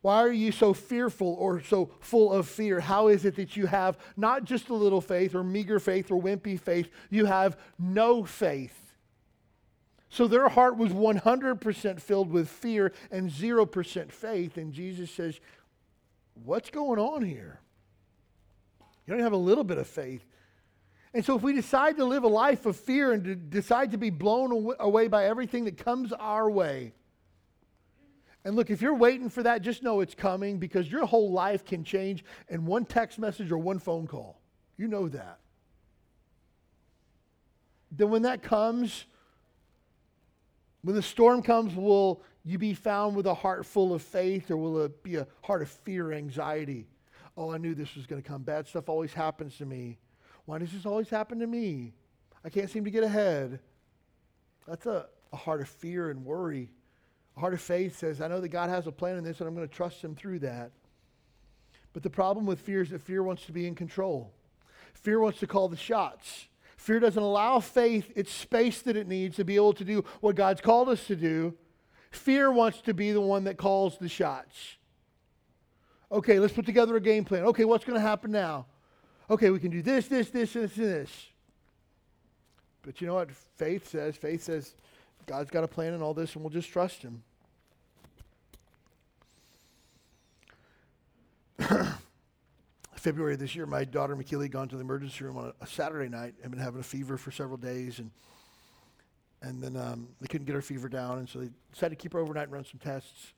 Why are you so fearful or so full of fear? How is it that you have not just a little faith or meager faith or wimpy faith? You have no faith. So their heart was 100% filled with fear and 0% faith. And Jesus says, What's going on here? You don't have a little bit of faith. And so, if we decide to live a life of fear and to decide to be blown away by everything that comes our way, and look, if you're waiting for that, just know it's coming because your whole life can change in one text message or one phone call. You know that. Then, when that comes, when the storm comes, will you be found with a heart full of faith or will it be a heart of fear, anxiety? Oh, I knew this was going to come. Bad stuff always happens to me. Why does this always happen to me? I can't seem to get ahead. That's a, a heart of fear and worry. A heart of faith says, I know that God has a plan in this and I'm going to trust Him through that. But the problem with fear is that fear wants to be in control. Fear wants to call the shots. Fear doesn't allow faith its space that it needs to be able to do what God's called us to do. Fear wants to be the one that calls the shots. Okay, let's put together a game plan. Okay, what's going to happen now? Okay, we can do this, this, this, this, and this. But you know what faith says? Faith says God's got a plan in all this, and we'll just trust Him. February of this year, my daughter McKeely gone to the emergency room on a, a, Saturday night. Had been having a fever for several days, and and then um, they couldn't get her fever down, and so they decided to keep her overnight and run some tests.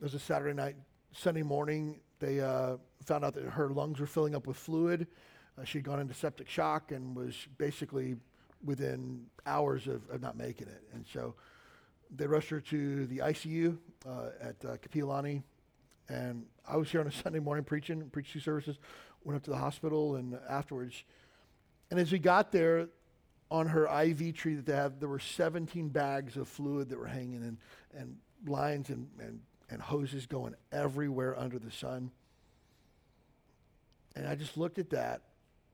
It was a Saturday night. Sunday morning, they uh, found out that her lungs were filling up with fluid. Uh, she'd gone into septic shock and was basically within hours of, of, not making it. And so they rushed her to the ICU uh, at uh, Kapiolani. And I was here on a Sunday morning preaching, preached two services, went up to the hospital and afterwards. And as we got there, on her IV tree that they have, there were 17 bags of fluid that were hanging and, and lines and, and and hoses going everywhere under the sun. And I just looked at that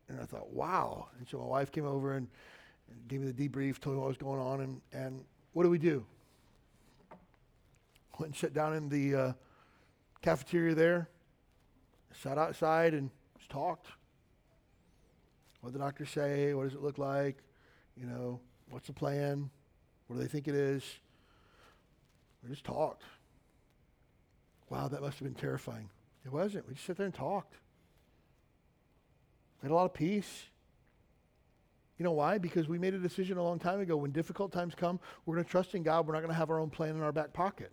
and I thought, wow. And so my wife came over and, and gave me the debrief, told me what was going on, and, and what do we do? Went and sat down in the uh, cafeteria there, sat outside and just talked. What did the doctor say? What does it look like? You know, what's the plan? What do they think it is? We just talked. Wow, that must have been terrifying. It wasn't. We just sat there and talked. We had a lot of peace. You know why? Because we made a decision a long time ago. When difficult times come, we're going to trust in God. We're not going to have our own plan in our back pocket.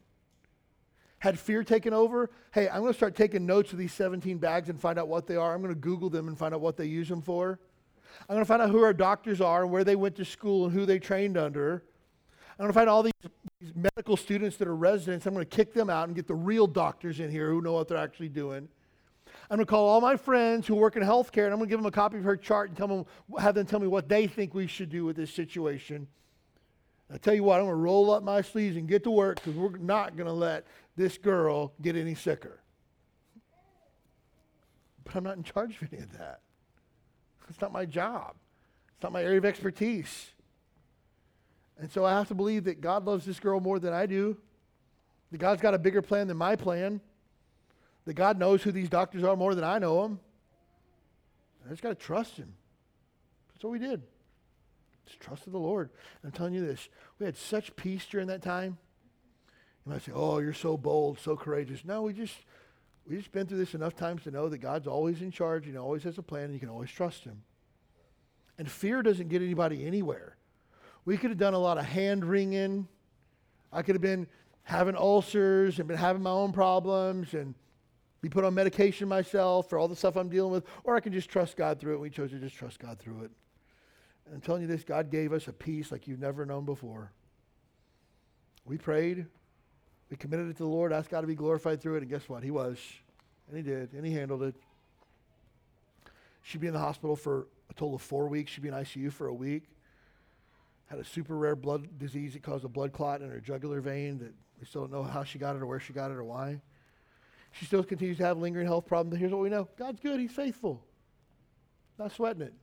Had fear taken over? Hey, I'm going to start taking notes of these 17 bags and find out what they are. I'm going to Google them and find out what they use them for. I'm going to find out who our doctors are and where they went to school and who they trained under. I'm going to find all these, these medical students that are residents. I'm going to kick them out and get the real doctors in here who know what they're actually doing. I'm going to call all my friends who work in healthcare and I'm going to give them a copy of her chart and tell them, have them tell me what they think we should do with this situation. I tell you what, I'm going to roll up my sleeves and get to work because we're not going to let this girl get any sicker. But I'm not in charge of any of that. It's not my job. It's not my area of expertise. And so I have to believe that God loves this girl more than I do. That God's got a bigger plan than my plan. That God knows who these doctors are more than I know them. I just got to trust Him. That's what we did. Just trusted the Lord. I'm telling you this, we had such peace during that time. You might say, "Oh, you're so bold, so courageous." No, we just we just been through this enough times to know that God's always in charge. He always has a plan, and you can always trust Him. And fear doesn't get anybody anywhere. We could have done a lot of hand wringing. I could have been having ulcers and been having my own problems and be put on medication myself for all the stuff I'm dealing with, or I can just trust God through it. We chose to just trust God through it. And I'm telling you this, God gave us a peace like you've never known before. We prayed, we committed it to the Lord, asked God to be glorified through it, and guess what? He was. And He did, and He handled it. She'd be in the hospital for a total of four weeks. She'd be in ICU for a week. Had a super rare blood disease that caused a blood clot in her jugular vein that we still don't know how she got it or where she got it or why. She still continues to have lingering health problems. Here's what we know God's good, He's faithful. Not sweating it.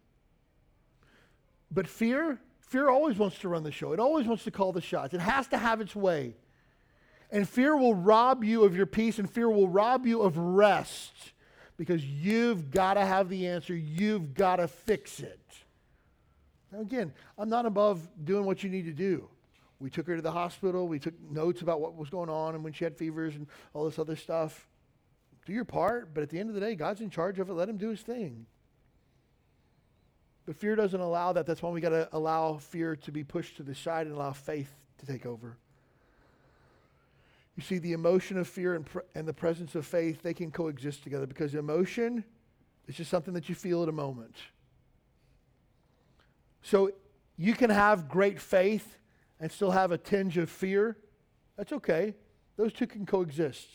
But fear, fear always wants to run the show. It always wants to call the shots. It has to have its way. And fear will rob you of your peace, and fear will rob you of rest because you've got to have the answer. You've got to fix it. Now, again, I'm not above doing what you need to do. We took her to the hospital. We took notes about what was going on and when she had fevers and all this other stuff. Do your part, but at the end of the day, God's in charge of it. Let him do his thing. But fear doesn't allow that. That's why we got to allow fear to be pushed to the side and allow faith to take over. You see, the emotion of fear and, pr- and the presence of faith, they can coexist together because emotion is just something that you feel at a moment. So you can have great faith and still have a tinge of fear. That's okay. Those two can coexist,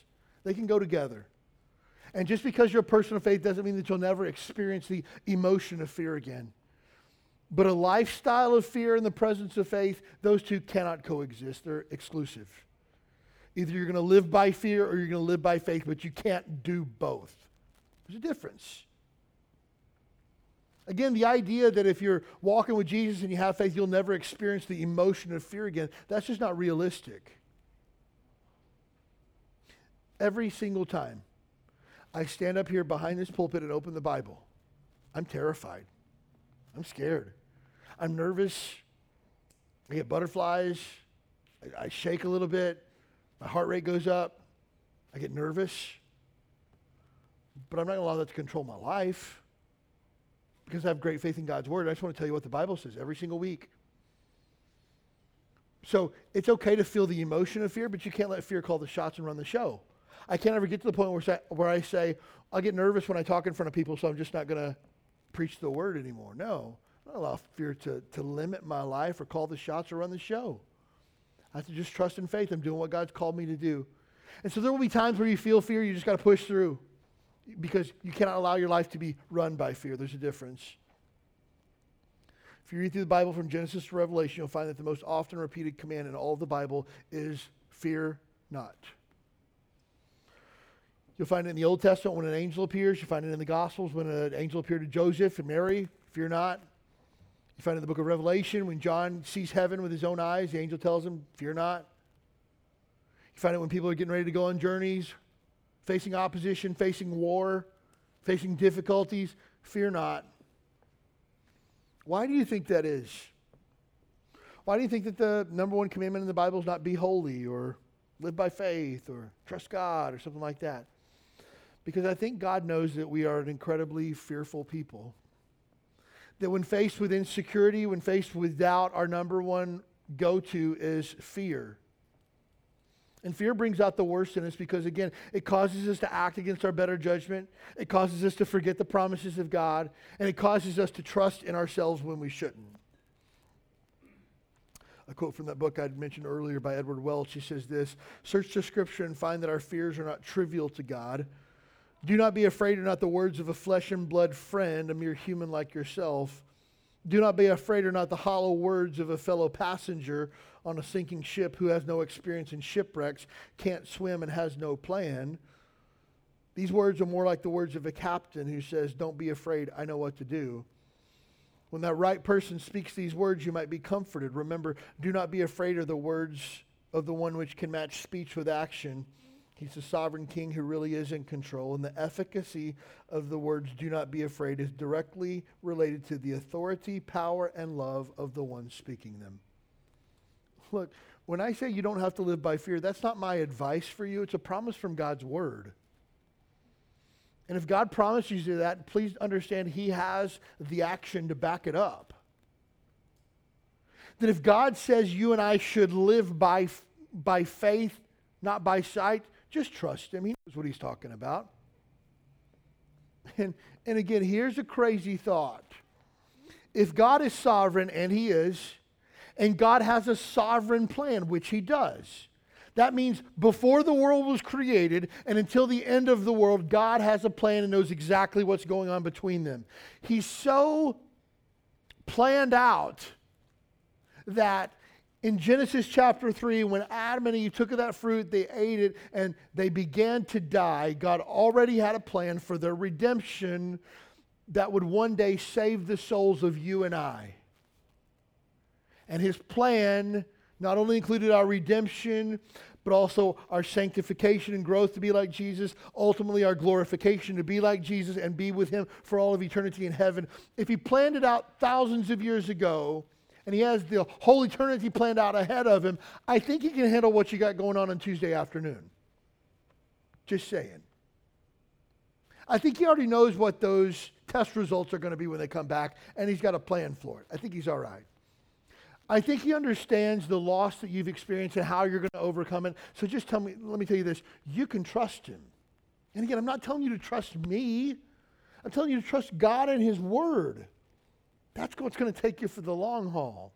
they can go together. And just because you're a person of faith doesn't mean that you'll never experience the emotion of fear again. But a lifestyle of fear in the presence of faith, those two cannot coexist. They're exclusive. Either you're going to live by fear or you're going to live by faith, but you can't do both. There's a difference. Again, the idea that if you're walking with Jesus and you have faith, you'll never experience the emotion of fear again, that's just not realistic. Every single time I stand up here behind this pulpit and open the Bible, I'm terrified. I'm scared. I'm nervous. I get butterflies. I, I shake a little bit. My heart rate goes up. I get nervous. But I'm not going to allow that to control my life because I have great faith in God's word. I just want to tell you what the Bible says every single week. So it's okay to feel the emotion of fear, but you can't let fear call the shots and run the show. I can't ever get to the point where, where I say, I get nervous when I talk in front of people, so I'm just not going to preach the word anymore. No, I don't allow fear to, to limit my life or call the shots or run the show. I have to just trust in faith. I'm doing what God's called me to do. And so there will be times where you feel fear, you just got to push through because you cannot allow your life to be run by fear. There's a difference. If you read through the Bible from Genesis to Revelation, you'll find that the most often repeated command in all of the Bible is fear not. You'll find it in the Old Testament when an angel appears. You find it in the Gospels when an angel appeared to Joseph and Mary. Fear not. You find it in the book of Revelation when John sees heaven with his own eyes. The angel tells him, Fear not. You find it when people are getting ready to go on journeys, facing opposition, facing war, facing difficulties. Fear not. Why do you think that is? Why do you think that the number one commandment in the Bible is not be holy or live by faith or trust God or something like that? Because I think God knows that we are an incredibly fearful people. That when faced with insecurity, when faced with doubt, our number one go to is fear. And fear brings out the worst in us because, again, it causes us to act against our better judgment. It causes us to forget the promises of God. And it causes us to trust in ourselves when we shouldn't. A quote from that book I'd mentioned earlier by Edward Welch. He says this Search the scripture and find that our fears are not trivial to God. Do not be afraid are not the words of a flesh and blood friend, a mere human like yourself. Do not be afraid are not the hollow words of a fellow passenger on a sinking ship who has no experience in shipwrecks, can't swim, and has no plan. These words are more like the words of a captain who says, Don't be afraid, I know what to do. When that right person speaks these words, you might be comforted. Remember, do not be afraid of the words of the one which can match speech with action. He's the sovereign king who really is in control. And the efficacy of the words, do not be afraid, is directly related to the authority, power, and love of the one speaking them. Look, when I say you don't have to live by fear, that's not my advice for you. It's a promise from God's word. And if God promises you that, please understand He has the action to back it up. That if God says you and I should live by, by faith, not by sight, just trust Him. He knows what He's talking about. And, and again, here's a crazy thought. If God is sovereign, and He is, and God has a sovereign plan, which He does, that means before the world was created and until the end of the world, God has a plan and knows exactly what's going on between them. He's so planned out that in Genesis chapter 3, when Adam and Eve took of that fruit, they ate it, and they began to die. God already had a plan for their redemption that would one day save the souls of you and I. And his plan not only included our redemption, but also our sanctification and growth to be like Jesus, ultimately our glorification to be like Jesus and be with him for all of eternity in heaven. If he planned it out thousands of years ago, and he has the whole eternity planned out ahead of him, I think he can handle what you got going on on Tuesday afternoon. Just saying. I think he already knows what those test results are going to be when they come back, and he's got a plan for it. I think he's all right. I think he understands the loss that you've experienced and how you're going to overcome it. So just tell me, let me tell you this. You can trust him. And again, I'm not telling you to trust me. I'm telling you to trust God and his word. That's what's going to take you for the long haul.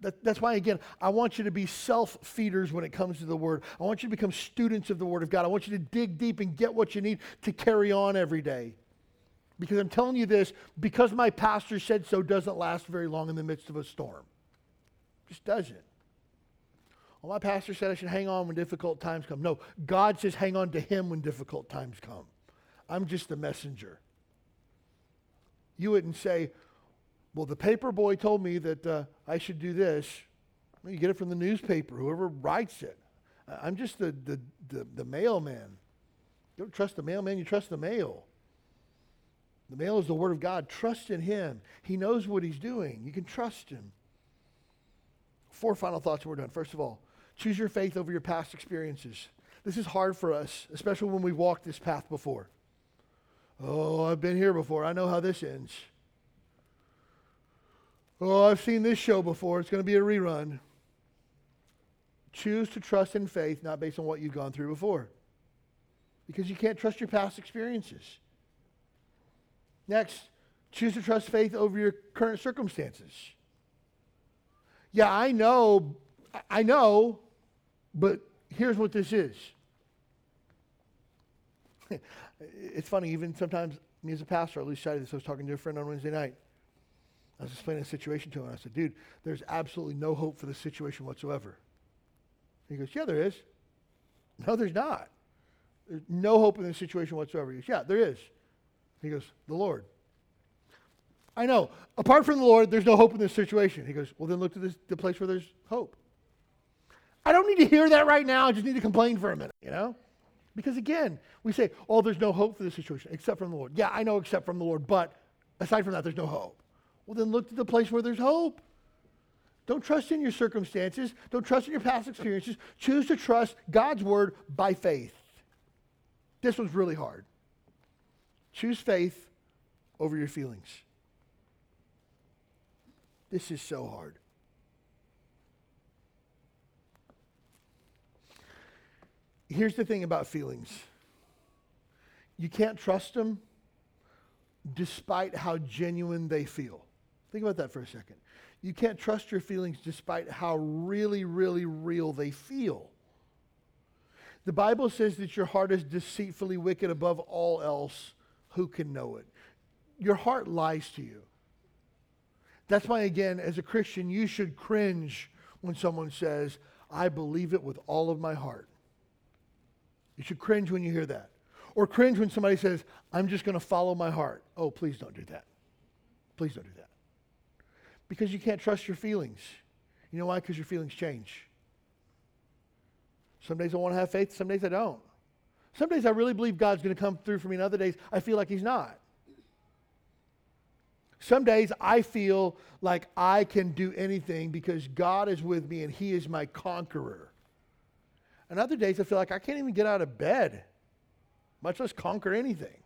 That, that's why, again, I want you to be self feeders when it comes to the Word. I want you to become students of the Word of God. I want you to dig deep and get what you need to carry on every day. Because I'm telling you this, because my pastor said so doesn't last very long in the midst of a storm. just doesn't. Well, my pastor said I should hang on when difficult times come. No, God says hang on to him when difficult times come. I'm just the messenger. You wouldn't say, well, the paper boy told me that uh, I should do this. Well, you get it from the newspaper, whoever writes it. I'm just the, the, the, the mailman. You don't trust the mailman, you trust the mail. The mail is the Word of God. Trust in Him. He knows what He's doing. You can trust Him. Four final thoughts and we're done. First of all, choose your faith over your past experiences. This is hard for us, especially when we've walked this path before. Oh, I've been here before. I know how this ends. Oh, I've seen this show before. It's going to be a rerun. Choose to trust in faith, not based on what you've gone through before. Because you can't trust your past experiences. Next, choose to trust faith over your current circumstances. Yeah, I know, I know, but here's what this is. it's funny, even sometimes me as a pastor, I lose sight of this. I was talking to a friend on Wednesday night. I was explaining a situation to him. I said, dude, there's absolutely no hope for this situation whatsoever. He goes, yeah, there is. No, there's not. There's no hope in this situation whatsoever. He goes, yeah, there is. He goes, The Lord. I know. Apart from the Lord, there's no hope in this situation. He goes, Well, then look to this, the place where there's hope. I don't need to hear that right now. I just need to complain for a minute, you know? Because again, we say, Oh, there's no hope for this situation except from the Lord. Yeah, I know except from the Lord, but aside from that, there's no hope. Well, then look to the place where there's hope. Don't trust in your circumstances. Don't trust in your past experiences. Choose to trust God's word by faith. This was really hard. Choose faith over your feelings. This is so hard. Here's the thing about feelings you can't trust them despite how genuine they feel. Think about that for a second. You can't trust your feelings despite how really, really real they feel. The Bible says that your heart is deceitfully wicked above all else. Who can know it? Your heart lies to you. That's why, again, as a Christian, you should cringe when someone says, I believe it with all of my heart. You should cringe when you hear that. Or cringe when somebody says, I'm just going to follow my heart. Oh, please don't do that. Please don't do that. Because you can't trust your feelings. You know why? Because your feelings change. Some days I want to have faith, some days I don't. Some days I really believe God's going to come through for me, and other days I feel like He's not. Some days I feel like I can do anything because God is with me and He is my conqueror. And other days I feel like I can't even get out of bed, much less conquer anything.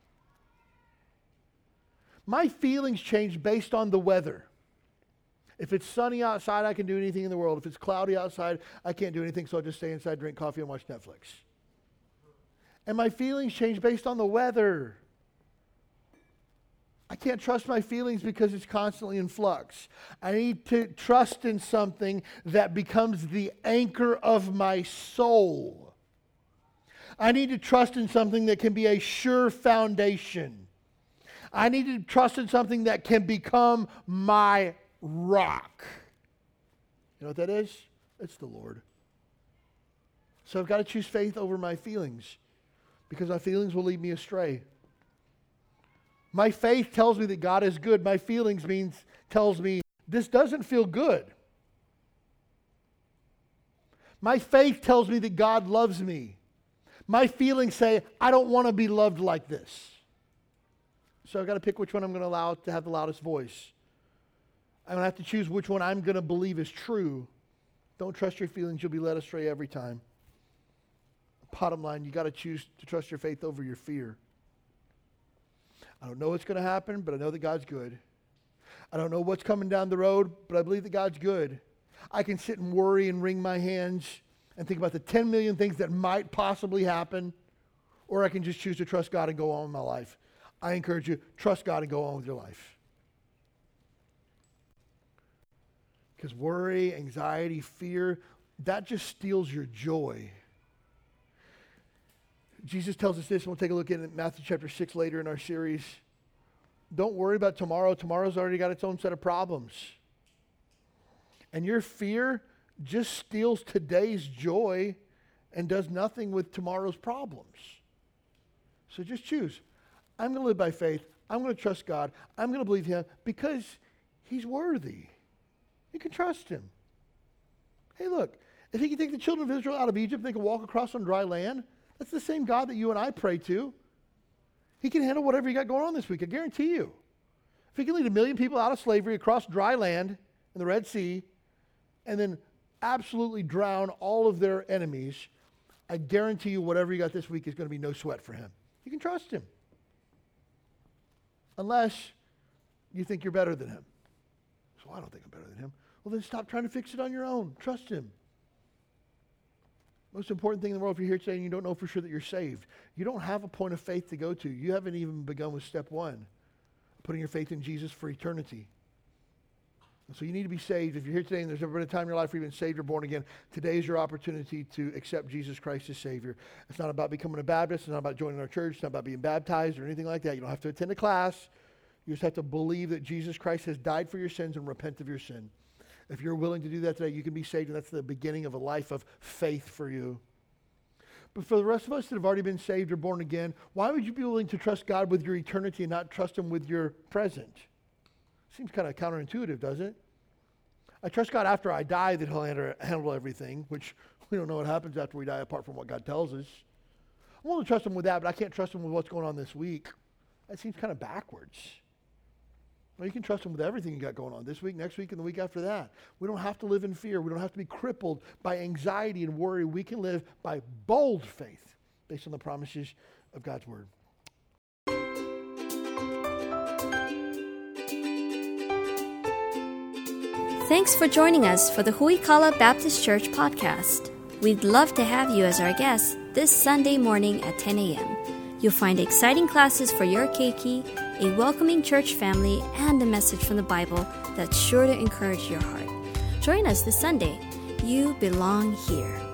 My feelings change based on the weather. If it's sunny outside, I can do anything in the world. If it's cloudy outside, I can't do anything, so I'll just stay inside, drink coffee, and watch Netflix. And my feelings change based on the weather. I can't trust my feelings because it's constantly in flux. I need to trust in something that becomes the anchor of my soul. I need to trust in something that can be a sure foundation. I need to trust in something that can become my rock. You know what that is? It's the Lord. So I've got to choose faith over my feelings because my feelings will lead me astray. My faith tells me that God is good. My feelings means tells me this doesn't feel good. My faith tells me that God loves me. My feelings say I don't want to be loved like this. So I've got to pick which one I'm going to allow to have the loudest voice. I'm going to have to choose which one I'm going to believe is true. Don't trust your feelings, you'll be led astray every time. Bottom line, you got to choose to trust your faith over your fear. I don't know what's going to happen, but I know that God's good. I don't know what's coming down the road, but I believe that God's good. I can sit and worry and wring my hands and think about the 10 million things that might possibly happen, or I can just choose to trust God and go on with my life. I encourage you, trust God and go on with your life. Because worry, anxiety, fear, that just steals your joy. Jesus tells us this, and we'll take a look at it in Matthew chapter 6 later in our series. Don't worry about tomorrow. Tomorrow's already got its own set of problems. And your fear just steals today's joy and does nothing with tomorrow's problems. So just choose. I'm going to live by faith. I'm going to trust God. I'm going to believe Him because He's worthy. You can trust him. Hey, look, if he can take the children of Israel out of Egypt, they can walk across on dry land. That's the same God that you and I pray to. He can handle whatever you got going on this week, I guarantee you. If he can lead a million people out of slavery across dry land in the Red Sea and then absolutely drown all of their enemies, I guarantee you whatever you got this week is going to be no sweat for him. You can trust him. Unless you think you're better than him. So I don't think I'm better than him. Well, then stop trying to fix it on your own. Trust Him. Most important thing in the world, if you're here today and you don't know for sure that you're saved, you don't have a point of faith to go to. You haven't even begun with step one, putting your faith in Jesus for eternity. And so you need to be saved. If you're here today and there's ever been a time in your life where you've been saved or born again, today is your opportunity to accept Jesus Christ as Savior. It's not about becoming a Baptist. It's not about joining our church. It's not about being baptized or anything like that. You don't have to attend a class. You just have to believe that Jesus Christ has died for your sins and repent of your sin. If you're willing to do that today, you can be saved, and that's the beginning of a life of faith for you. But for the rest of us that have already been saved or born again, why would you be willing to trust God with your eternity and not trust Him with your present? Seems kind of counterintuitive, doesn't it? I trust God after I die that He'll handle everything, which we don't know what happens after we die apart from what God tells us. I'm willing to trust Him with that, but I can't trust Him with what's going on this week. That seems kind of backwards. Well, you can trust Him with everything you got going on this week, next week, and the week after that. We don't have to live in fear. We don't have to be crippled by anxiety and worry. We can live by bold faith based on the promises of God's Word. Thanks for joining us for the Huikala Baptist Church podcast. We'd love to have you as our guest this Sunday morning at 10 a.m. You'll find exciting classes for your keiki, a welcoming church family, and a message from the Bible that's sure to encourage your heart. Join us this Sunday. You belong here.